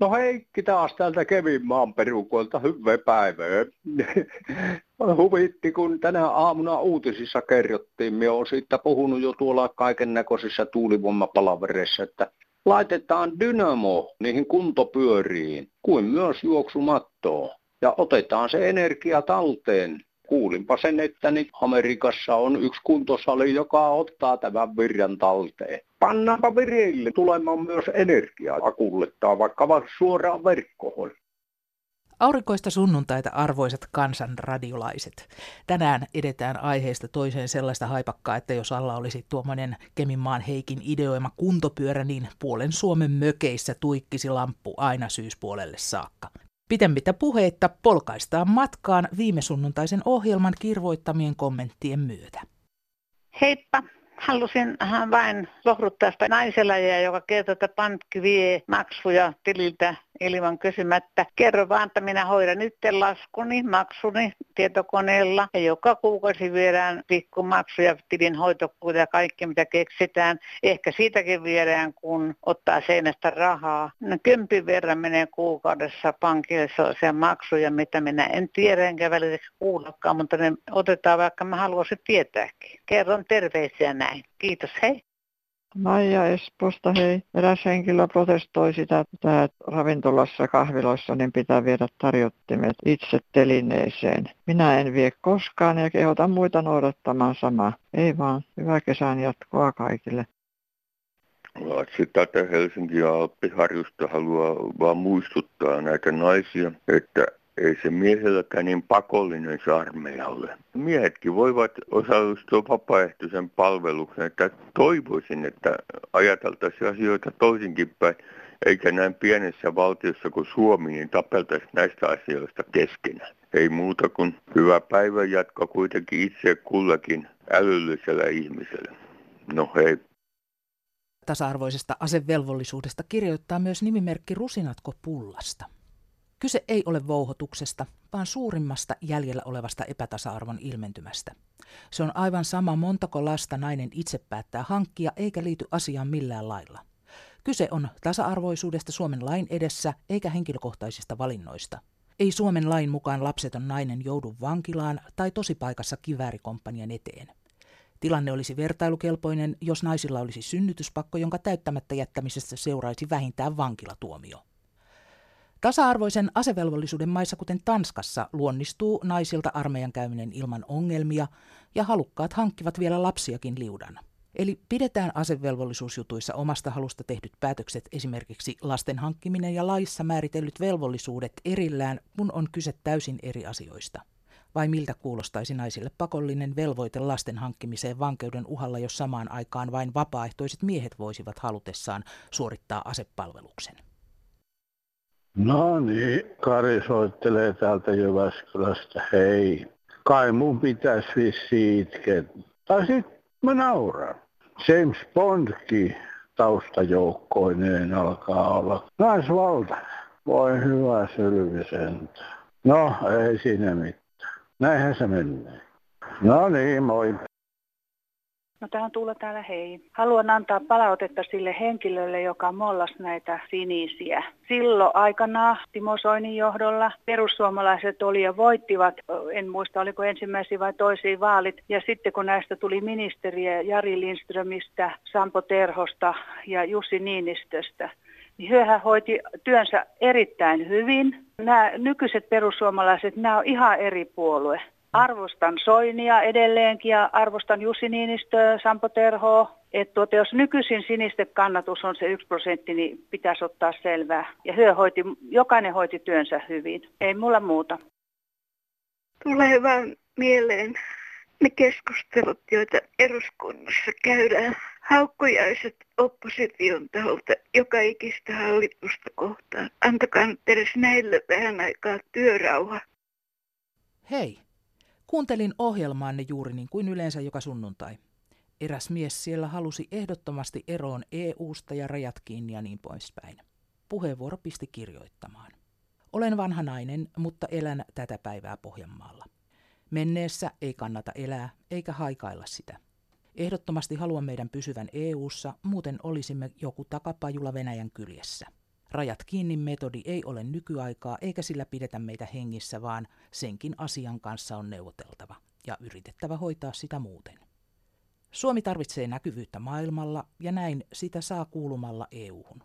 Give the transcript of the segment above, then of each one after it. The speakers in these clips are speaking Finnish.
No Heikki taas täältä Kevinmaan perukoilta, hyvää päivää. Huvitti, kun tänä aamuna uutisissa kerrottiin, me on siitä puhunut jo tuolla kaiken näköisissä tuulivoimapalavereissa, että laitetaan dynamo niihin kuntopyöriin, kuin myös juoksumattoon. Ja otetaan se energia talteen kuulinpa sen, että nyt Amerikassa on yksi kuntosali, joka ottaa tämän virran talteen. Pannaanpa virille tulemaan myös energiaa kullettaa vaikka suoraan verkkoon. Aurinkoista sunnuntaita arvoisat kansanradiolaiset. Tänään edetään aiheesta toiseen sellaista haipakkaa, että jos alla olisi tuommoinen Keminmaan Heikin ideoima kuntopyörä, niin puolen Suomen mökeissä tuikkisi lamppu aina syyspuolelle saakka. Pitemmitä puheitta polkaistaan matkaan viime sunnuntaisen ohjelman kirvoittamien kommenttien myötä. Heippa! Halusin vain lohduttaa sitä naisella, joka kertoo, että pankki vie maksuja tililtä ilman kysymättä. Kerro vaan, että minä hoidan nyt laskuni, maksuni tietokoneella ja joka kuukausi viedään pikkumaksuja, tilin hoitokuluja ja kaikki mitä keksitään. Ehkä siitäkin viedään, kun ottaa seinästä rahaa. No, kympin verran menee kuukaudessa pankille sellaisia maksuja, mitä minä en tiedä enkä välillä kuullakaan, mutta ne otetaan vaikka mä haluaisin tietääkin. Kerron terveisiä näin. Kiitos, hei. Maija Espoosta, hei. Eräs henkilö protestoi sitä, että ravintolassa kahviloissa niin pitää viedä tarjottimet itse telineeseen. Minä en vie koskaan ja kehotan muita noudattamaan samaa. Ei vaan, hyvää kesän jatkoa kaikille. Latsi tätä Helsinki ja Alppiharjusta haluaa vaan muistuttaa näitä naisia, että ei se miehelläkään niin pakollinen se armeija ole. Miehetkin voivat osallistua vapaaehtoisen palveluksen, että toivoisin, että ajateltaisiin asioita toisinkin päin, eikä näin pienessä valtiossa kuin Suomi, niin tapeltaisiin näistä asioista keskenään. Ei muuta kuin hyvä päivän jatko kuitenkin itse kullakin älyllisellä ihmisellä. No hei. Tasa-arvoisesta asevelvollisuudesta kirjoittaa myös nimimerkki Rusinatko pullasta. Kyse ei ole vouhotuksesta, vaan suurimmasta jäljellä olevasta epätasa-arvon ilmentymästä. Se on aivan sama montako lasta nainen itse päättää hankkia eikä liity asiaan millään lailla. Kyse on tasa-arvoisuudesta Suomen lain edessä eikä henkilökohtaisista valinnoista. Ei Suomen lain mukaan lapseton nainen joudu vankilaan tai tosipaikassa kiväärikomppanian eteen. Tilanne olisi vertailukelpoinen, jos naisilla olisi synnytyspakko, jonka täyttämättä jättämisestä seuraisi vähintään vankilatuomio. Tasa-arvoisen asevelvollisuuden maissa, kuten Tanskassa, luonnistuu naisilta armeijan käyminen ilman ongelmia ja halukkaat hankkivat vielä lapsiakin liudan. Eli pidetään asevelvollisuusjutuissa omasta halusta tehdyt päätökset, esimerkiksi lasten hankkiminen ja laissa määritellyt velvollisuudet erillään, kun on kyse täysin eri asioista. Vai miltä kuulostaisi naisille pakollinen velvoite lasten hankkimiseen vankeuden uhalla, jos samaan aikaan vain vapaaehtoiset miehet voisivat halutessaan suorittaa asepalveluksen? No niin, Kari soittelee täältä Jyväskylästä. Hei, kai mun pitäisi vissi itkeä. Tai sit mä nauran. James Bondkin taustajoukkoineen alkaa olla naisvalta. Voi hyvä sylvisentä. No, ei siinä mitään. Näinhän se menee. No niin, moi. No tämä on Tuula täällä, hei. Haluan antaa palautetta sille henkilölle, joka mollas näitä sinisiä. Silloin aikana Timo Soinin johdolla perussuomalaiset oli ja voittivat, en muista oliko ensimmäisiä vai toisia vaalit. Ja sitten kun näistä tuli ministeriä Jari Lindströmistä, Sampo Terhosta ja Jussi Niinistöstä, niin hyöhän hoiti työnsä erittäin hyvin. Nämä nykyiset perussuomalaiset, nämä on ihan eri puolue. Arvostan Soinia edelleenkin ja arvostan Jussi Niinistöä, Sampo Terhoa. Että tuota, jos nykyisin sinisten kannatus on se yksi prosentti, niin pitäisi ottaa selvää. Ja hyö hoiti, jokainen hoiti työnsä hyvin. Ei mulla muuta. Tulee vaan mieleen ne keskustelut, joita eduskunnassa käydään. Haukkujaiset opposition taholta joka ikistä hallitusta kohtaan. Antakaa nyt edes näille vähän aikaa työrauha. Hei, Kuuntelin ohjelmaanne juuri niin kuin yleensä joka sunnuntai. Eräs mies siellä halusi ehdottomasti eroon EU-sta ja rajat kiinni ja niin poispäin. Puheenvuoro pisti kirjoittamaan. Olen vanha nainen, mutta elän tätä päivää Pohjanmaalla. Menneessä ei kannata elää eikä haikailla sitä. Ehdottomasti haluan meidän pysyvän EU:ssa, muuten olisimme joku takapajula Venäjän kyljessä. Rajat kiinni metodi ei ole nykyaikaa eikä sillä pidetä meitä hengissä, vaan senkin asian kanssa on neuvoteltava ja yritettävä hoitaa sitä muuten. Suomi tarvitsee näkyvyyttä maailmalla ja näin sitä saa kuulumalla EU-hun.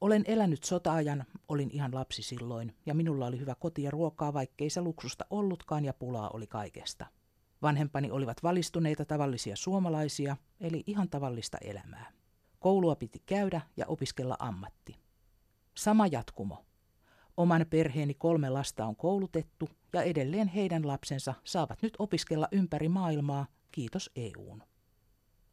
Olen elänyt sota-ajan, olin ihan lapsi silloin ja minulla oli hyvä koti ja ruokaa, vaikkei se luksusta ollutkaan ja pulaa oli kaikesta. Vanhempani olivat valistuneita tavallisia suomalaisia, eli ihan tavallista elämää. Koulua piti käydä ja opiskella ammatti. Sama jatkumo. Oman perheeni kolme lasta on koulutettu ja edelleen heidän lapsensa saavat nyt opiskella ympäri maailmaa, kiitos EUn.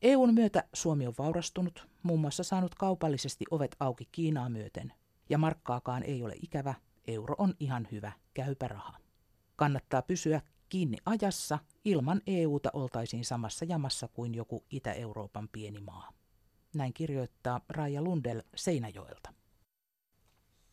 EUn myötä Suomi on vaurastunut, muun muassa saanut kaupallisesti ovet auki Kiinaa myöten. Ja markkaakaan ei ole ikävä, euro on ihan hyvä, käypä raha. Kannattaa pysyä kiinni ajassa, ilman EUta oltaisiin samassa jamassa kuin joku Itä-Euroopan pieni maa. Näin kirjoittaa Raija Lundell Seinäjoelta.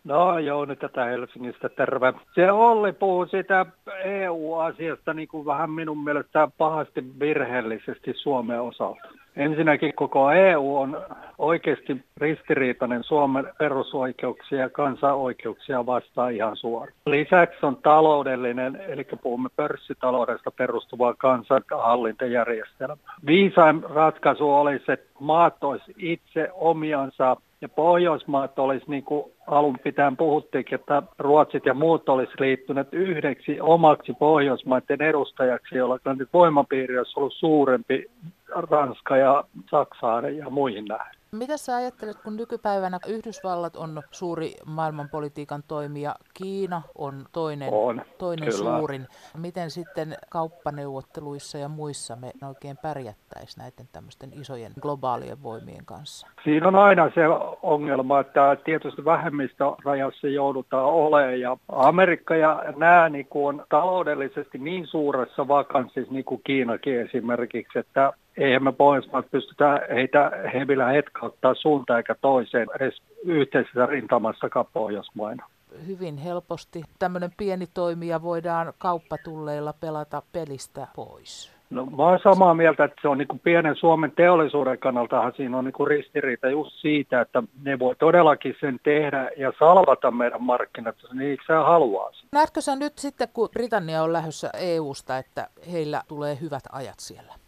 No Jouni tätä Helsingistä, terve. Se Olli puhuu siitä EU-asiasta niin kuin vähän minun mielestä pahasti virheellisesti Suomen osalta. Ensinnäkin koko EU on oikeasti ristiriitainen Suomen perusoikeuksia ja kansanoikeuksia vastaan ihan suoraan. Lisäksi on taloudellinen, eli puhumme pörssitaloudesta perustuva kansanhallintajärjestelmä. Viisain ratkaisu olisi, että maat olisi itse omiansa ja Pohjoismaat olisi niin kuin alun pitäen puhuttiin, että Ruotsit ja muut olisi liittyneet yhdeksi omaksi Pohjoismaiden edustajaksi, jolla voimapiiri olisi ollut suurempi Ranska ja Saksaan ja muihin nähden. Mitä sä ajattelet, kun nykypäivänä Yhdysvallat on suuri maailmanpolitiikan toimija, Kiina on toinen, on, toinen suurin. Miten sitten kauppaneuvotteluissa ja muissa me oikein pärjättäisiin näiden tämmöisten isojen globaalien voimien kanssa? Siinä on aina se ongelma, että tietysti vähemmistörajassa joudutaan olemaan ja Amerikka ja nämä niin kuin on taloudellisesti niin suuressa vakanssissa niin kuin Kiinakin esimerkiksi, että eihän me Pohjoismaat pystytä heitä hevillä hetkauttaa suuntaan eikä toiseen edes yhteisessä rintamassakaan Pohjoismaina. Hyvin helposti tämmöinen pieni toimija voidaan kauppatulleilla pelata pelistä pois. No, mä olen samaa mieltä, että se on niin kuin pienen Suomen teollisuuden kannaltahan siinä on niin kuin ristiriita just siitä, että ne voi todellakin sen tehdä ja salvata meidän markkinat, jos niiksi sä haluaa. Näetkö sä nyt sitten, kun Britannia on lähdössä EU-sta, että heillä tulee hyvät ajat siellä?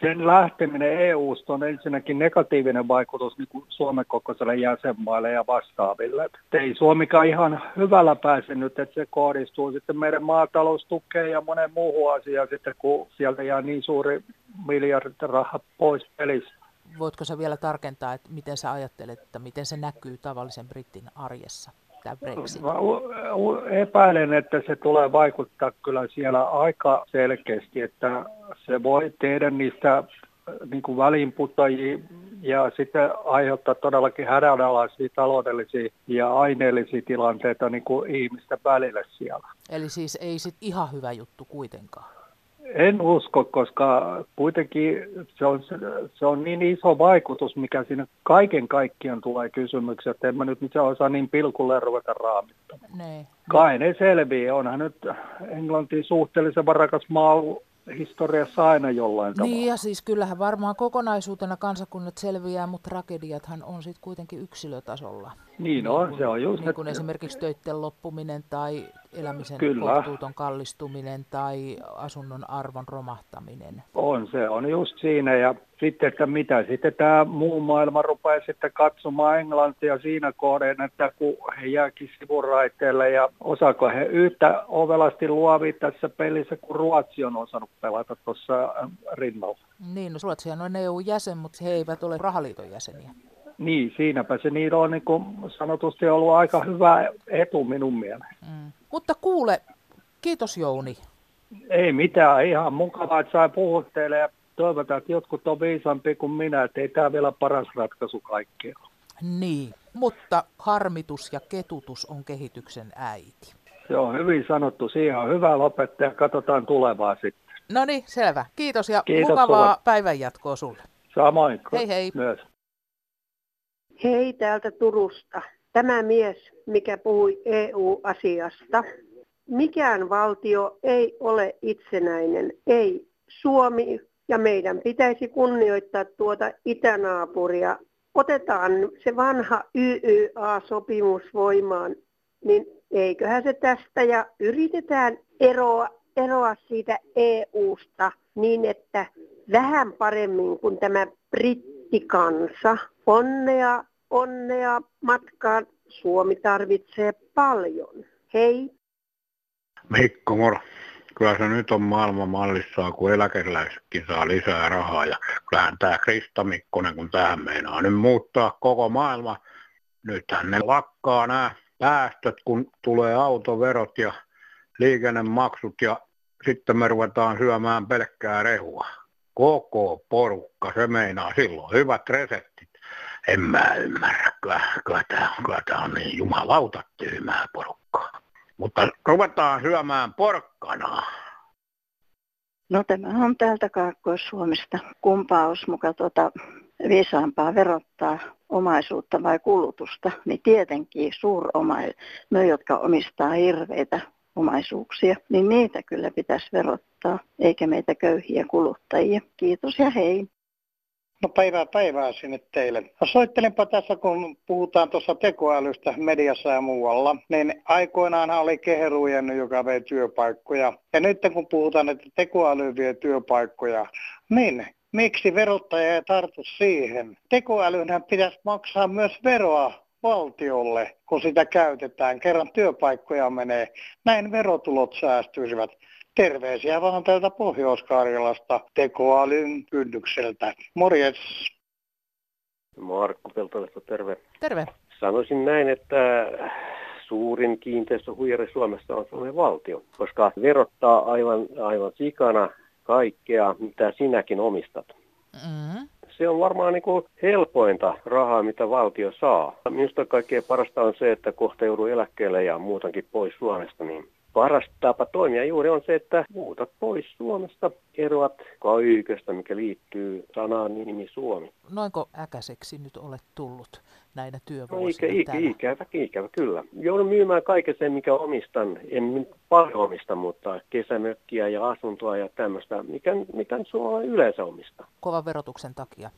Sen lähteminen EU-sta on ensinnäkin negatiivinen vaikutus niin kuin Suomen kokoiselle jäsenmaille ja vastaaville. Et ei Suomikaan ihan hyvällä pääse nyt, että se kohdistuu sitten meidän maataloustukeen ja monen muuhun asiaan sitten, kun sieltä jää niin suuri miljardit raha pois pelistä. Voitko sä vielä tarkentaa, että miten sä ajattelet, että miten se näkyy tavallisen britin arjessa? Tämä Brexit? Mä epäilen, että se tulee vaikuttaa kyllä siellä aika selkeästi, että se voi tehdä niistä niin kuin väliinputajia ja sitten aiheuttaa todellakin hädänalaisia taloudellisia ja aineellisia tilanteita niin kuin ihmisten välillä siellä. Eli siis ei sit ihan hyvä juttu kuitenkaan? En usko, koska kuitenkin se on, se on niin iso vaikutus, mikä siinä kaiken kaikkiaan tulee kysymyksiä, että en mä nyt mitään osaa niin pilkulle ruveta raamittamaan. Ne. Kai ne selviää. Onhan nyt Englanti suhteellisen varakas maa historiassa aina jollain tavalla. Niin ja siis kyllähän varmaan kokonaisuutena kansakunnat selviää, mutta tragediathan on sitten kuitenkin yksilötasolla. Niin on, niin se on just. Niin kuin että... esimerkiksi töiden loppuminen tai elämisen Kyllä. kohtuuton kallistuminen tai asunnon arvon romahtaminen. On, se on just siinä ja sitten, että mitä sitten tämä muu maailma rupeaa sitten katsomaan Englantia siinä kohden, että kun he jääkin sivuraiteelle ja osaako he yhtä ovelasti luovia tässä pelissä, kun Ruotsi on osannut pelata tuossa rinnalla. Niin, no Ruotsihan on EU-jäsen, mutta he eivät ole rahaliiton jäseniä. Niin, siinäpä se niillä on niin kuin sanotusti ollut aika hyvä etu minun mielestä. Mm. Mutta kuule, kiitos Jouni. Ei mitään, ihan mukavaa, että sai puhua teille ja toivotaan, että jotkut on viisampi kuin minä, että ei tämä vielä paras ratkaisu kaikkea. Niin, mutta harmitus ja ketutus on kehityksen äiti. Se on hyvin sanottu. Siihen on hyvä lopettaa ja katsotaan tulevaa sitten. No niin, selvä. Kiitos ja Kiitos mukavaa päivänjatkoa sulle. Samoin. Hei hei. Myös. Hei täältä Turusta. Tämä mies, mikä puhui EU-asiasta. Mikään valtio ei ole itsenäinen, ei Suomi, ja meidän pitäisi kunnioittaa tuota itänaapuria otetaan se vanha YYA-sopimus voimaan, niin eiköhän se tästä ja yritetään eroa, eroa siitä EU-sta niin, että vähän paremmin kuin tämä brittikansa. Onnea, onnea matkaan. Suomi tarvitsee paljon. Hei. Mikko, moro. Kyllä se nyt on maailman mallissa, kun eläkeläisetkin saa lisää rahaa. Ja kyllähän tämä Krista Mikkonen, kun tähän meinaa nyt muuttaa koko maailma. Nythän ne lakkaa nämä päästöt, kun tulee autoverot ja liikennemaksut ja sitten me ruvetaan syömään pelkkää rehua. Koko porukka, se meinaa silloin hyvät reseptit. En mä ymmärrä, kyllä, tämä on, niin jumalauta tyhmää porukkaa. Mutta ruvetaan syömään porkkanaa. No tämä on täältä Kaakkois-Suomesta. Kumpaa olisi muka tuota viisaampaa verottaa omaisuutta vai kulutusta, niin tietenkin suuroma, me jotka omistaa hirveitä omaisuuksia, niin niitä kyllä pitäisi verottaa, eikä meitä köyhiä kuluttajia. Kiitos ja hei. No päivää päivää sinne teille. No soittelinpa tässä, kun puhutaan tuossa tekoälystä mediassa ja muualla, niin aikoinaan oli keherujen, joka vei työpaikkoja. Ja nyt kun puhutaan, että tekoäly vie työpaikkoja, niin miksi verottaja ei tartu siihen? Tekoälynhän pitäisi maksaa myös veroa valtiolle, kun sitä käytetään. Kerran työpaikkoja menee. Näin verotulot säästyisivät. Terveisiä vaan täältä Pohjois-Karjalasta tekoälyn kynnykseltä. Morjes! Markku Peltolesta, terve. Terve. Sanoisin näin, että suurin kiinteistöhuijari Suomessa on Suomen valtio, koska verottaa aivan, aivan sikana kaikkea, mitä sinäkin omistat. Mm-hmm. Se on varmaan niin kuin helpointa rahaa, mitä valtio saa. Minusta kaikkein parasta on se, että kohta joutuu eläkkeelle ja muutankin pois Suomesta, niin paras tapa toimia juuri on se, että muutat pois Suomesta, eroat kaikesta, mikä liittyy sanaan nimi Suomi. Noinko äkäiseksi nyt olet tullut näinä No työvuosina ikä, ikä, ikävä, ikävä, kyllä. Joudun myymään kaiken sen, mikä omistan. En nyt paljon omista, mutta kesämökkiä ja asuntoa ja tämmöistä, mikä, mikä suomalainen yleensä omistaa. Kovan verotuksen takia.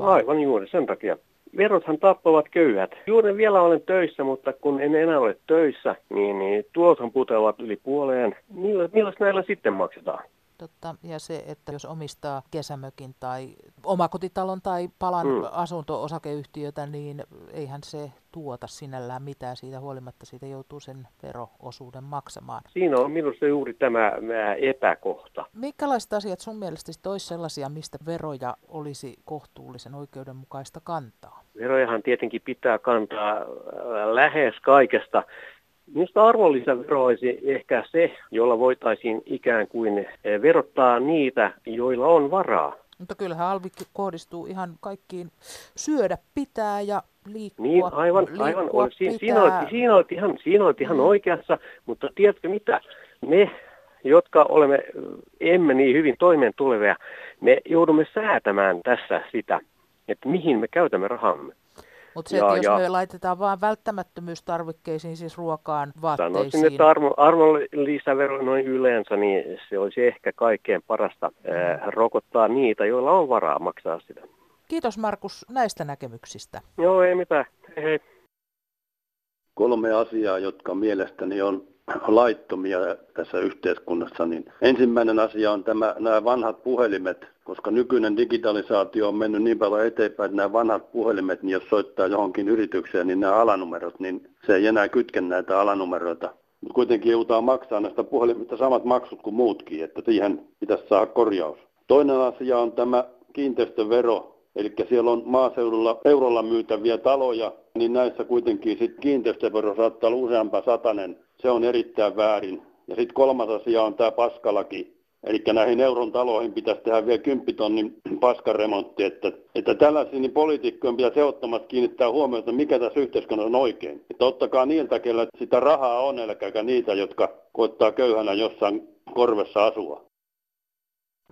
Aivan juuri sen takia. Verothan tappavat köyhät. Juuri vielä olen töissä, mutta kun en enää ole töissä, niin, niin tuothan putoavat yli puoleen. Millä, näillä sitten maksetaan? Totta. Ja se, että jos omistaa kesämökin tai omakotitalon tai palan Mm. asunto-osakeyhtiötä, niin eihän se tuota sinällään mitään. Siitä huolimatta siitä joutuu sen veroosuuden maksamaan. Siinä on minusta juuri tämä epäkohta. Minkälaiset asiat sun mielestä olisi sellaisia, mistä veroja olisi kohtuullisen oikeudenmukaista kantaa? Verojahan tietenkin pitää kantaa ää, lähes kaikesta. Minusta arvonlisävero olisi ehkä se, jolla voitaisiin ikään kuin eh, verottaa niitä, joilla on varaa. Mutta kyllähän alvi kohdistuu ihan kaikkiin. Syödä pitää ja liikkua, Niin, aivan, liikkua aivan. Ol- si- pitää. siinä, olet, siinä, olet ihan, siinä olet ihan oikeassa, mutta tiedätkö mitä? Me, jotka olemme, emme niin hyvin toimeen tulevia, me joudumme säätämään tässä sitä, että mihin me käytämme rahamme. Mutta se, että jos me laitetaan vain välttämättömyystarvikkeisiin, siis ruokaan, Sanoisin, vaatteisiin, että armo, arvonlisävero noin yleensä, niin se olisi ehkä kaikkein parasta äh, rokottaa niitä, joilla on varaa maksaa sitä. Kiitos Markus näistä näkemyksistä. Joo, ei mitään. Hei hei. kolme asiaa, jotka mielestäni on laittomia tässä yhteiskunnassa. Niin ensimmäinen asia on tämä, nämä vanhat puhelimet, koska nykyinen digitalisaatio on mennyt niin paljon eteenpäin, että nämä vanhat puhelimet, niin jos soittaa johonkin yritykseen, niin nämä alanumerot, niin se ei enää kytke näitä alanumeroita. Mutta kuitenkin joudutaan maksaa näistä puhelimista samat maksut kuin muutkin, että siihen pitäisi saada korjaus. Toinen asia on tämä kiinteistövero, Eli siellä on maaseudulla eurolla myytäviä taloja, niin näissä kuitenkin sit kiinteistövero saattaa olla useampa satanen. Se on erittäin väärin. Ja sitten kolmas asia on tämä paskalaki. Eli näihin euron taloihin pitäisi tehdä vielä 10 tonnin paskaremontti. Että, että tällaisiin niin poliitikkojen pitäisi ehdottomasti kiinnittää huomiota, mikä tässä yhteiskunnassa on oikein. Että ottakaa niiltä, kellä sitä rahaa on, älkääkä niitä, jotka koittaa köyhänä jossain korvessa asua.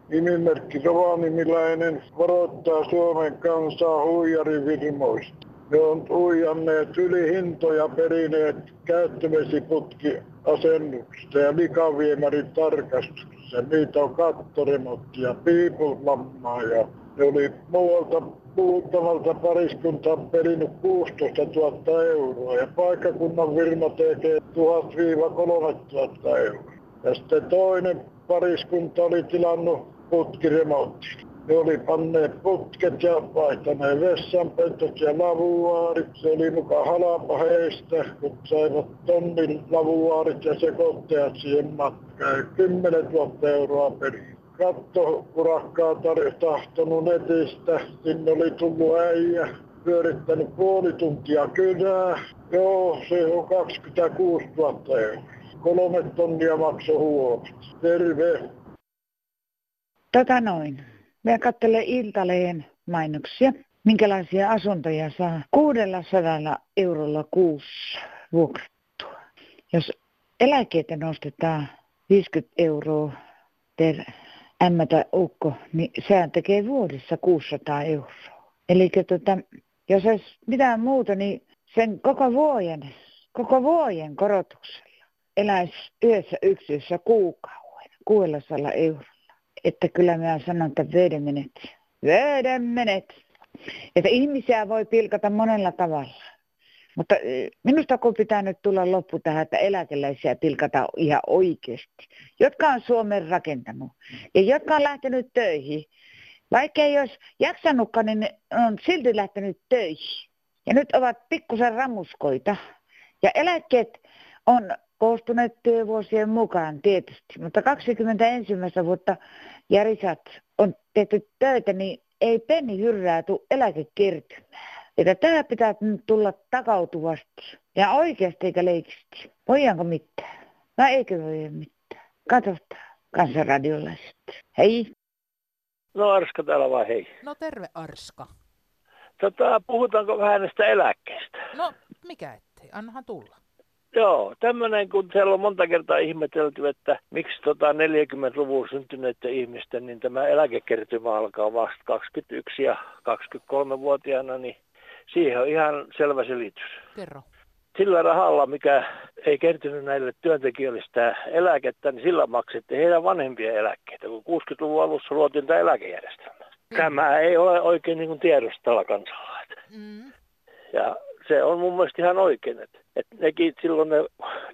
Nimimerkki Rovaniemiläinen varoittaa Suomen kansaa huijarifirmoista. Ne on huijanneet yli hintoja perineet käyttövesiputkiasennuksista ja likaviemärin tarkastuksessa. Niitä on kattoremontti ja piipulmammaa ja ne oli muualta puhuttavalta pariskunta on perinyt 16 000 euroa ja paikkakunnan firma tekee 1000-3000 euroa. Ja sitten toinen pariskunta oli tilannut putkiremontti. Ne oli panneet putket ja vaihtaneet vessanpöntöt ja lavuaarit. Se oli mukaan halapa heistä, kun saivat tonnin lavuaarit ja sekoittajat siihen matkaan. 10 000 euroa peri kattokurakkaa tahtonut netistä. Sinne oli tullut äijä, pyörittänyt puoli tuntia kynää. Joo, se on 26 000 euroa. Kolme tonnia maksoi huolet. Terve. Tätä noin. Mä katselen Iltaleen mainoksia. Minkälaisia asuntoja saa 600 eurolla kuussa vuokrattua. Jos eläkkeitä nostetaan 50 euroa per ämmätä ukko, niin sehän tekee vuodessa 600 euroa. Eli tota, jos olisi mitään muuta, niin sen koko vuoden, koko vuoden korotuksella eläisi yhdessä yksiössä kuukauden 600 eurolla. Että kyllä mä sanon, että veden menet. Veden menet. Että ihmisiä voi pilkata monella tavalla. Mutta minusta kun pitää nyt tulla loppu tähän, että eläkeläisiä pilkata ihan oikeasti, jotka on Suomen rakentanut ja jotka on lähtenyt töihin. Vaikka ei olisi jaksanutkaan, niin on silti lähtenyt töihin. Ja nyt ovat pikkusen ramuskoita. Ja eläkkeet on koostuneet työvuosien mukaan tietysti, mutta 21 vuotta Jarisat on tehty töitä, niin ei penni hyrrää tule eläkekertymään. Että tämä pitää nyt tulla takautuvasti. Ja oikeasti eikä leikisti. Voidaanko mitään? Vai eikö voi mitään? Katsotaan kansanradiolaiset. Hei. No Arska täällä vai hei? No terve Arska. Tota, puhutaanko vähän näistä eläkkeistä? No mikä ettei, annahan tulla. Joo, tämmöinen, kun siellä on monta kertaa ihmetelty, että miksi tota 40-luvun syntyneiden ihmisten, niin tämä eläkekertymä alkaa vasta 21 ja 23-vuotiaana, niin Siihen on ihan selvä selitys. Kerro. Sillä rahalla, mikä ei kertynyt näille työntekijöille sitä eläkettä, niin sillä maksettiin heidän vanhempien eläkkeitä, kun 60-luvun alussa luotiin tämä eläkejärjestelmä. Mm. Tämä ei ole oikein niin tiedossa tällä kansalla. Mm. Ja se on mun mielestä ihan oikein, että että nekin silloin ne,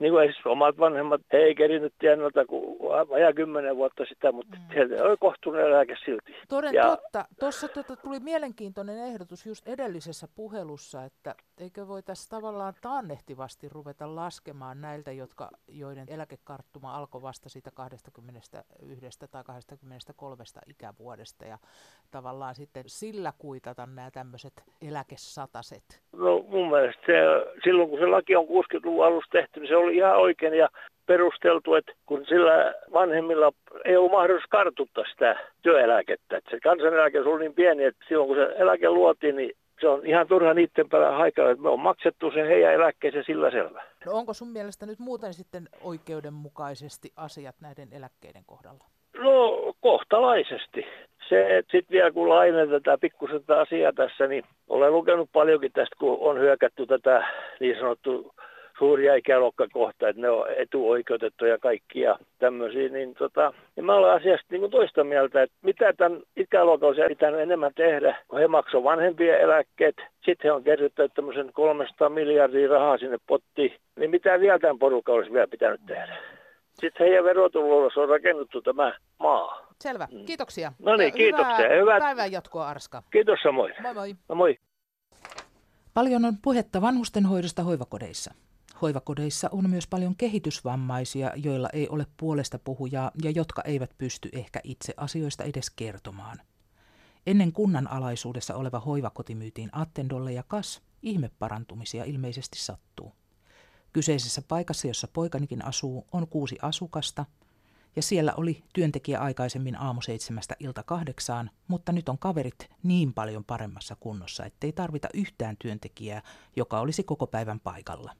niin kuin siis omat vanhemmat, he ei kerinyt tienolta kuin vajaa kymmenen vuotta sitä, mutta mm. sieltä oli kohtuullinen eläke silti. Toden ja... totta. Tuossa tuota, tuli mielenkiintoinen ehdotus just edellisessä puhelussa, että eikö voitaisiin tavallaan taannehtivasti ruveta laskemaan näiltä, jotka, joiden eläkekarttuma alkoi vasta siitä 21 tai 23 ikävuodesta ja tavallaan sitten sillä kuitata nämä tämmöiset eläkesataset. No mun mielestä se, silloin kun se laki on 60-luvun alussa tehty, niin se oli ihan oikein ja perusteltu, että kun sillä vanhemmilla ei ollut mahdollisuus kartuttaa sitä työeläkettä. Että se kansaneläke oli niin pieni, että silloin kun se eläke luotiin, niin se on ihan turha niiden päällä haikalla, että me on maksettu se heidän eläkkeeseen sillä selvä. No onko sun mielestä nyt muuten sitten oikeudenmukaisesti asiat näiden eläkkeiden kohdalla? No kohtalaisesti. Se, että sitten vielä kun lainetetaan pikkusen tätä asiaa tässä, niin olen lukenut paljonkin tästä, kun on hyökätty tätä niin sanottu suuria ikäluokkakohta, että ne on etuoikeutettuja kaikkia tämmöisiä, niin, tota, niin mä olen asiasta niin kuin toista mieltä, että mitä tämän ikäluokan olisi pitänyt enemmän tehdä, kun he maksoivat vanhempien eläkkeet, sitten he on kerryttänyt tämmöisen 300 miljardia rahaa sinne pottiin, niin mitä vielä tämän porukan olisi vielä pitänyt tehdä? Sitten heidän verotulolla on rakennettu tämä maa. Selvä. Mm. Kiitoksia. No niin, kiitoksia. Hyvää, Hyvät... päivän jatkoa, Arska. Kiitos samoin. Moi moi. No moi. Paljon on puhetta vanhustenhoidosta hoivakodeissa. Hoivakodeissa on myös paljon kehitysvammaisia, joilla ei ole puolesta puhujaa ja jotka eivät pysty ehkä itse asioista edes kertomaan. Ennen kunnan alaisuudessa oleva hoivakoti myytiin Attendolle ja kas, ihmeparantumisia ilmeisesti sattuu. Kyseisessä paikassa, jossa poikanikin asuu, on kuusi asukasta, ja siellä oli työntekijä aikaisemmin aamu seitsemästä ilta kahdeksaan, mutta nyt on kaverit niin paljon paremmassa kunnossa, ettei tarvita yhtään työntekijää, joka olisi koko päivän paikalla.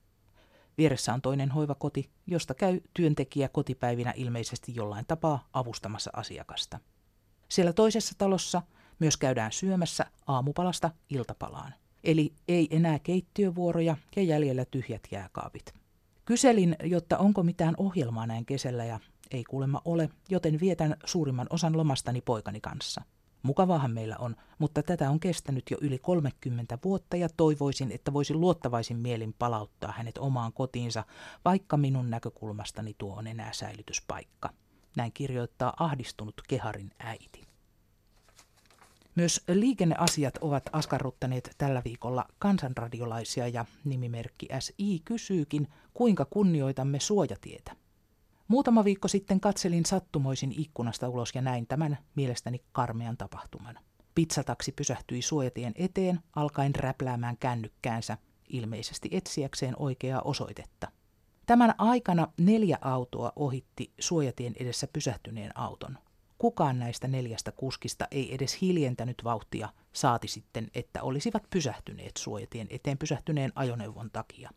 Vieressä on toinen hoivakoti, josta käy työntekijä kotipäivinä ilmeisesti jollain tapaa avustamassa asiakasta. Siellä toisessa talossa myös käydään syömässä aamupalasta iltapalaan. Eli ei enää keittiövuoroja ja jäljellä tyhjät jääkaapit. Kyselin, jotta onko mitään ohjelmaa näin kesällä ja ei kuulemma ole, joten vietän suurimman osan lomastani poikani kanssa. Mukavahan meillä on, mutta tätä on kestänyt jo yli 30 vuotta ja toivoisin, että voisin luottavaisin mielin palauttaa hänet omaan kotiinsa, vaikka minun näkökulmastani tuo on enää säilytyspaikka. Näin kirjoittaa ahdistunut Keharin äiti. Myös liikenneasiat ovat askarruttaneet tällä viikolla kansanradiolaisia ja nimimerkki SI kysyykin, kuinka kunnioitamme suojatietä. Muutama viikko sitten katselin sattumoisin ikkunasta ulos ja näin tämän mielestäni karmean tapahtuman. Pizzataksi pysähtyi suojatien eteen, alkaen räpläämään kännykkäänsä, ilmeisesti etsiäkseen oikeaa osoitetta. Tämän aikana neljä autoa ohitti suojatien edessä pysähtyneen auton. Kukaan näistä neljästä kuskista ei edes hiljentänyt vauhtia, saati sitten, että olisivat pysähtyneet suojatien eteen pysähtyneen ajoneuvon takia.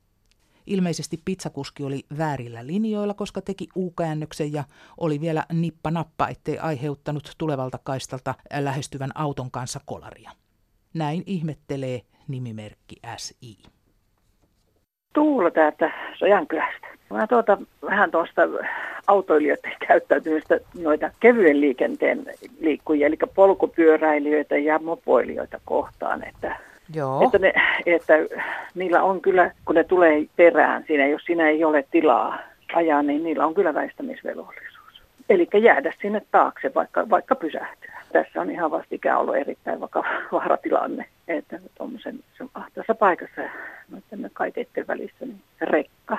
Ilmeisesti pizzakuski oli väärillä linjoilla, koska teki U-käännöksen ja oli vielä nippa-nappa, ettei aiheuttanut tulevalta kaistalta lähestyvän auton kanssa kolaria. Näin ihmettelee nimimerkki SI. Tuula täältä Sojankylästä. Mä tuota vähän tuosta autoilijoiden käyttäytymistä noita kevyen liikenteen liikkujia, eli polkupyöräilijöitä ja mopoilijoita kohtaan, että Joo. Että, ne, että niillä on kyllä, kun ne tulee perään siinä, jos siinä ei ole tilaa ajaa, niin niillä on kyllä väistämisvelvollisuus. Eli jäädä sinne taakse, vaikka, vaikka pysähtyä. Tässä on ihan vastikään ollut erittäin vakava vaaratilanne, että tuommoisen ahtaassa paikassa noiden kaiteiden välissä niin rekka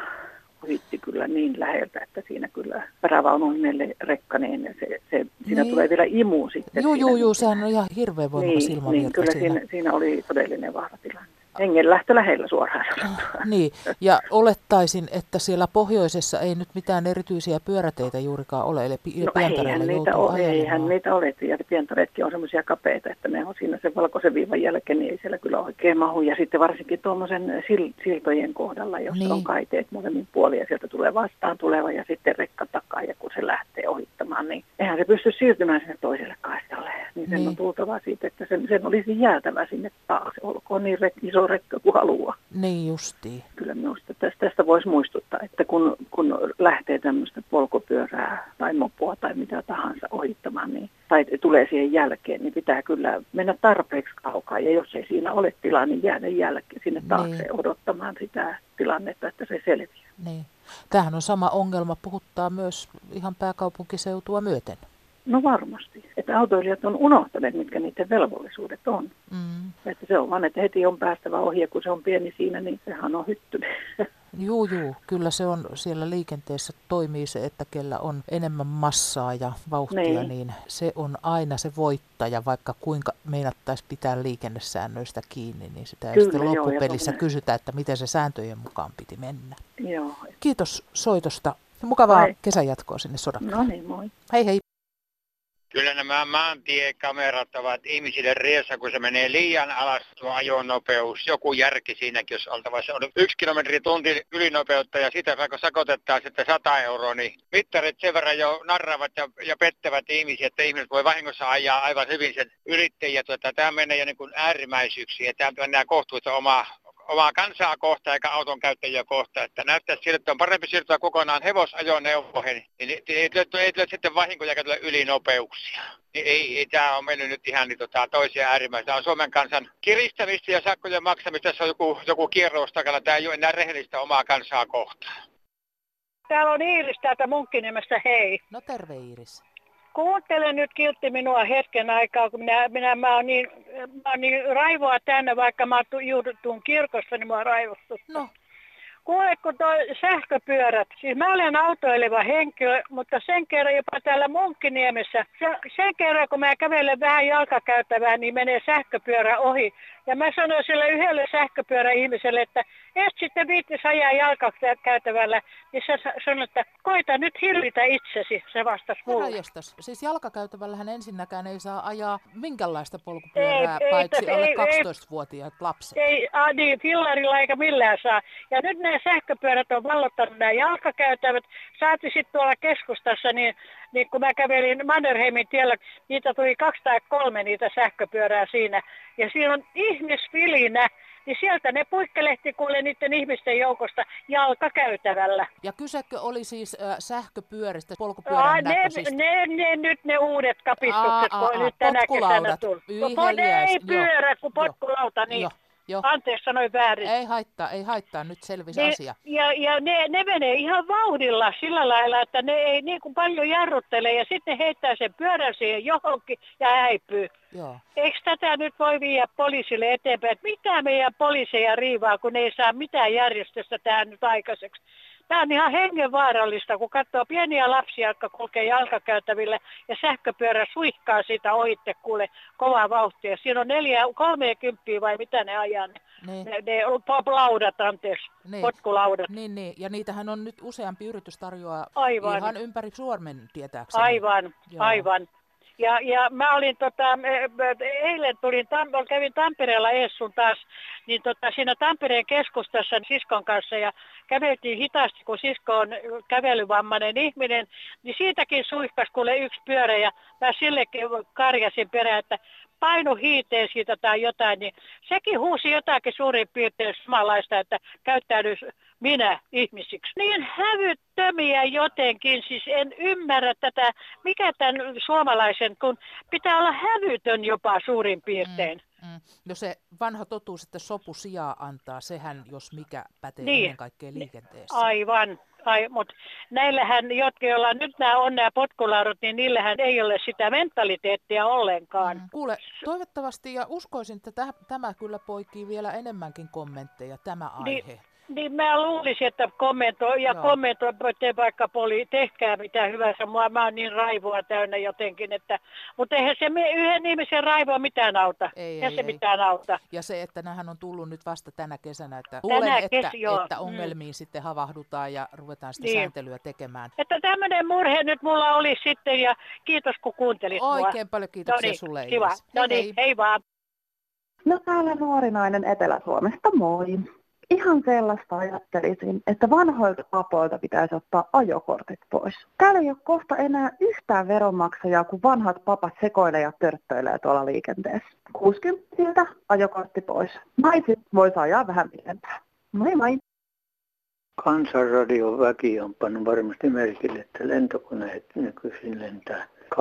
ohitti kyllä niin läheltä, että siinä kyllä perävaunun rekka, niin se, se, siinä niin. tulee vielä imu sitten. Joo, joo, joo, sehän on ihan hirveän voimakas niin, niin, kyllä siinä. Siinä, siinä oli todellinen vahva tilanne hengenlähtö lähellä suoraan sanottuna. Niin, ja olettaisin, että siellä pohjoisessa ei nyt mitään erityisiä pyöräteitä juurikaan ole, eli no, eihän niitä, ole, eihän niitä ole, ja pientareetkin on semmoisia kapeita, että ne on siinä sen valkoisen viivan jälkeen, niin ei siellä kyllä oikein mahu. Ja sitten varsinkin tuommoisen siltojen kohdalla, jossa niin. on kaiteet molemmin puolin, ja sieltä tulee vastaan tuleva ja sitten rekka takaa, ja kun se lähtee ohittamaan, niin eihän se pysty siirtymään sinne toiselle kaistalle. Niin sen niin. on tultava siitä, että sen, sen olisi jäätävä sinne taakse, olkoon niin iso iso rekka kuin haluaa. Niin justiin. Kyllä minusta tästä, tästä voisi muistuttaa, että kun, kun lähtee tämmöistä polkupyörää tai mopoa tai mitä tahansa ohittamaan, niin, tai tulee siihen jälkeen, niin pitää kyllä mennä tarpeeksi kaukaa. Ja jos ei siinä ole tilaa, niin jäädä jälkeen sinne taakse niin. odottamaan sitä tilannetta, että se selviää. Niin. Tämähän on sama ongelma, puhuttaa myös ihan pääkaupunkiseutua myöten. No varmasti. Että autoilijat on unohtaneet, mitkä niiden velvollisuudet on. Mm. Että se on vaan, että heti on päästävä ohi ja kun se on pieni siinä, niin sehän on hyttynyt. Juu, juu. Kyllä se on siellä liikenteessä toimii se, että kellä on enemmän massaa ja vauhtia, niin, niin se on aina se voittaja, vaikka kuinka meinattaisi pitää liikennesäännöistä kiinni, niin sitä ei sitten loppupelissä joo, kysytä, että miten se sääntöjen mukaan piti mennä. Joo. Kiitos soitosta. Mukavaa kesänjatkoa sinne sodan. No niin, moi. Hei hei. Kyllä nämä maantiekamerat ovat ihmisille riesa, kun se menee liian alas tuo ajonopeus. Joku järki siinäkin, jos oltava se on yksi kilometri tunti ylinopeutta ja sitä vaikka sakotetaan sitten 100 euroa, niin mittarit sen verran jo narravat ja, ja pettävät ihmisiä, että ihmiset voi vahingossa ajaa aivan hyvin sen yrittäjiä. Tuota, tämä menee jo niin kuin äärimmäisyyksiin ja tämä mennään kohtuutta omaa omaa kansaa kohtaan eikä auton käyttäjiä kohtaan. Että näyttää siltä, että on parempi siirtyä kokonaan hevosajoneuvoihin, niin ei, ei, ei tule sitten vahinkoja eikä tule ylinopeuksia. Niin ei, ei tämä on mennyt nyt ihan niin, tota, toisia äärimmäisiä. Tämä on Suomen kansan kiristämistä ja sakkojen maksamista. Tässä on joku, joku kierros takana. Tämä ei ole enää rehellistä omaa kansaa kohtaan. Täällä on Iiris täältä Munkkiniemestä, hei. No terve Iiris. Kuuntele nyt kiltti minua hetken aikaa, kun minä, minä mä oon niin, mä oon niin raivoa tänne, vaikka mä juutun kirkosta, niin mä raivostut. No. Kuule, kun tuo sähköpyörät, siis mä olen autoileva henkilö, mutta sen kerran jopa täällä Munkkiniemessä, se, sen kerran kun mä kävelen vähän jalkakäyttävää, niin menee sähköpyörä ohi. Ja mä sanoin sille yhdelle sähköpyöräihmiselle, että et sitten viittis ajaa jalkakäytävällä, niin se sanoi, että koita nyt hillitä itsesi, se vastasi mulle. Jostas. Siis jalkakäytävällähän ensinnäkään ei saa ajaa minkälaista polkupyörää, ei, paitsi ei, alle 12-vuotiaat lapset. Ei, a, niin, fillarilla eikä millään saa. Ja nyt nämä sähköpyörät on vallottanut nämä jalkakäytävät. Saati sitten tuolla keskustassa, niin, niin kun mä kävelin Mannerheimin tiellä, niitä tuli kaksi tai kolme niitä sähköpyörää siinä. Ja siinä on ihmisvilinä niin sieltä ne puikkelehti kuule niiden ihmisten joukosta jalkakäytävällä. Ja kysekö oli siis äh, sähköpyöristä, polkupyörän Aa, ne, ne, ne, nyt ne uudet kapistukset, kun nyt tänä kesänä tullut. Ei pyörä, kun potkulauta, niin... Joo. Jo. Anteeksi, sanoin väärin. Ei haittaa, ei haittaa, nyt selvisi ne, asia. Ja, ja ne, ne menee ihan vauhdilla sillä lailla, että ne ei niin kuin paljon jarruttele ja sitten heittää sen pyörän siihen johonkin ja häipyy. Joo. Eikö tätä nyt voi viedä poliisille eteenpäin, että mitä meidän poliiseja riivaa, kun ne ei saa mitään järjestöstä tähän nyt aikaiseksi. Tämä on ihan hengenvaarallista, kun katsoo pieniä lapsia, jotka kulkee jalkakäytäville ja sähköpyörä suihkaa siitä ohitte kuule kovaa vauhtia. Siinä on neljä, kolme kymppiä vai mitä ne ajaa ne, niin. ne, ne laudat, anteeksi, niin. potkulaudat. Niin, niin, ja niitähän on nyt useampi yritys tarjoaa aivan. ihan ympäri Suomen tietääkseni. Aivan, Joo. aivan. Ja, ja mä olin tota, eilen tulin, kävin Tampereella Essun taas, niin tota, siinä Tampereen keskustassa siskon kanssa ja käveltiin hitaasti, kun sisko on kävelyvammainen ihminen, niin siitäkin suihkas kuule yksi pyörä ja mä sillekin karjasin perään, että painu hiiteen siitä tai jotain, niin sekin huusi jotakin suurin piirtein samanlaista, että käyttäytyisi minä ihmisiksi. Niin hävyttömiä jotenkin, siis en ymmärrä tätä, mikä tämän suomalaisen, kun pitää olla hävytön jopa suurin piirtein. Mm, mm. No se vanha totuus, että sopu sijaa antaa, sehän jos mikä pätee niin. ennen kaikkea liikenteessä. Aivan, Ai, mutta näillähän, jotka joilla nyt nämä on nämä potkulaudut, niin niillähän ei ole sitä mentaliteettia ollenkaan. Mm. Kuule, toivottavasti ja uskoisin, että tämä kyllä poikii vielä enemmänkin kommentteja, tämä niin, aihe. Niin, niin mä luulisin, että kommentoi ja kommentoitte vaikka poli, tehkää mitä hyvänsä. Mua, mä oon niin raivoa täynnä jotenkin, että, mutta eihän se yhden ihmisen raivoa mitään auta. Ei, ei, se ei. mitään auta. Ja se, että nämähän on tullut nyt vasta tänä kesänä, että luulen, että, kes, että mm. ongelmiin mm. sitten havahdutaan ja ruvetaan sitä niin. sääntelyä tekemään. Että tämmöinen murhe nyt mulla oli sitten ja kiitos kun kuuntelit Oikein mua. paljon kiitoksia Noniin, sulle Kiva. No niin, hei vaan. No täällä nuori nainen Etelä-Suomesta, moi ihan sellaista ajattelisin, että vanhoilta papoilta pitäisi ottaa ajokortit pois. Täällä ei ole kohta enää yhtään veronmaksajaa, kun vanhat papat sekoilee ja törttöilee tuolla liikenteessä. 60 ajokortti pois. Naiset voisi ajaa vähän pidempään. Moi moi! Kansanradion väki on pannut varmasti merkille, että lentokoneet nykyisin lentää 20-30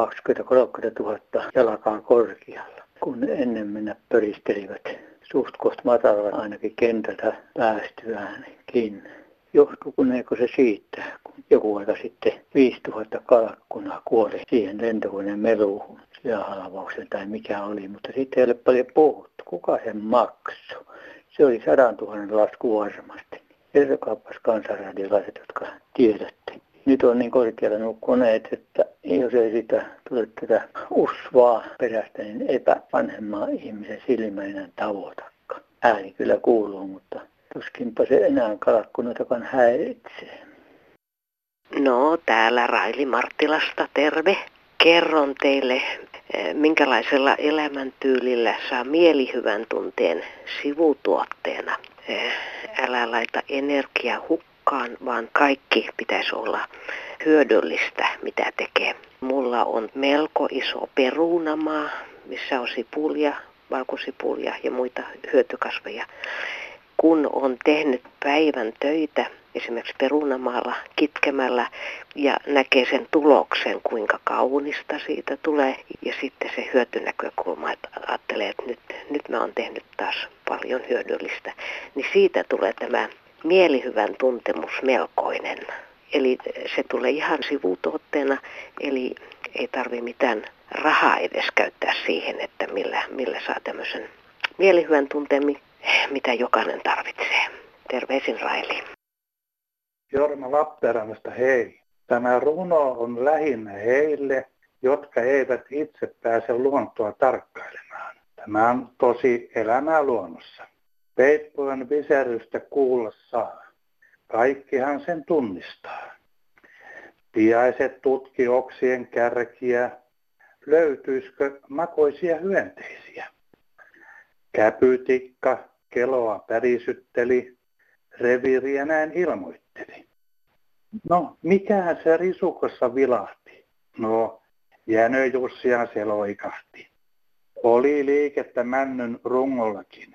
000 jalkaa korkealla, kun ennen mennä pöristelivät suht koht matalalla ainakin kentältä päästyäänkin. Johtuuko se siitä, kun joku aika sitten 5000 kalkkunaa kuoli siihen lentokoneen meluuhun, syöhalvauksen tai mikä oli, mutta sitten ei ole paljon puhuttu. Kuka sen maksoi? Se oli sadan tuhannen lasku varmasti. Kertokaapas kansanradiolaiset, jotka tiedätte. Nyt on niin korkealla nuo koneet, että jos ei sitä tule tätä usvaa perästä, niin epävanhemmaa ihmisen silmä enää tavoitakaan. Ääni kyllä kuuluu, mutta tuskinpa se enää kalkkunoitakaan häiritsee. No, täällä Raili Marttilasta, terve. Kerron teille, eh, minkälaisella elämäntyylillä saa mielihyvän tunteen sivutuotteena. Eh, älä laita energiaa hukkaan mukaan, vaan kaikki pitäisi olla hyödyllistä, mitä tekee. Mulla on melko iso perunamaa, missä on sipulia, valkosipulia ja muita hyötykasveja. Kun on tehnyt päivän töitä, esimerkiksi perunamaalla kitkemällä ja näkee sen tuloksen, kuinka kaunista siitä tulee. Ja sitten se hyötynäkökulma, että ajattelee, että nyt, nyt mä oon tehnyt taas paljon hyödyllistä. Niin siitä tulee tämä mielihyvän tuntemus melkoinen. Eli se tulee ihan sivutuotteena, eli ei tarvi mitään rahaa edes käyttää siihen, että millä, millä saa tämmöisen mielihyvän tunteen, mitä jokainen tarvitsee. Terveisin Raili. Jorma Lappeenrannasta hei. Tämä runo on lähinnä heille, jotka eivät itse pääse luontoa tarkkailemaan. Tämä on tosi elämää luonnossa. Peippojen viserystä kuulla saa. Kaikkihan sen tunnistaa. Piaiset tutki oksien kärkiä, löytyisikö makoisia hyönteisiä. Käpytikka keloa pärisytteli, reviiriä näin ilmoitteli. No, mikähän se risukossa vilahti? No, Jänö Jussian seloikahti. Oli liikettä männyn rungollakin.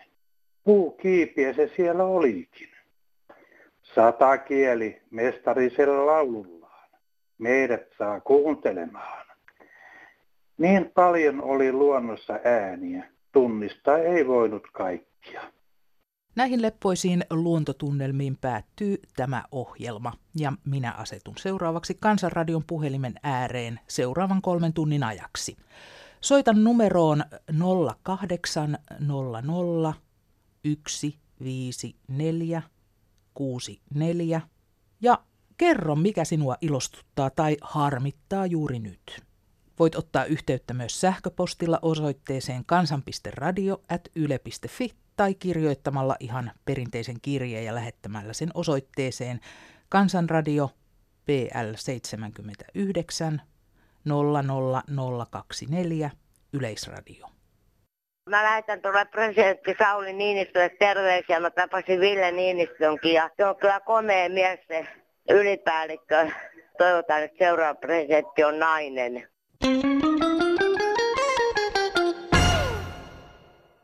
Puukiipiä se siellä olikin. Sata kieli mestarisella laulullaan. Meidät saa kuuntelemaan. Niin paljon oli luonnossa ääniä, tunnistaa ei voinut kaikkia. Näihin leppoisiin luontotunnelmiin päättyy tämä ohjelma ja minä asetun seuraavaksi Kansanradion puhelimen ääreen seuraavan kolmen tunnin ajaksi. Soitan numeroon 0800 154 64 ja kerro mikä sinua ilostuttaa tai harmittaa juuri nyt. Voit ottaa yhteyttä myös sähköpostilla osoitteeseen kansan.radio.yle.fi tai kirjoittamalla ihan perinteisen kirjeen ja lähettämällä sen osoitteeseen Kansanradio PL 79 00024 Yleisradio. Mä lähetän tuolle presidentti Sauli Niinistölle terveisiä. Mä tapasin Ville Niinistönkin ja se on kyllä komea mies se ylipäällikkö. Toivotaan, että seuraava presidentti on nainen.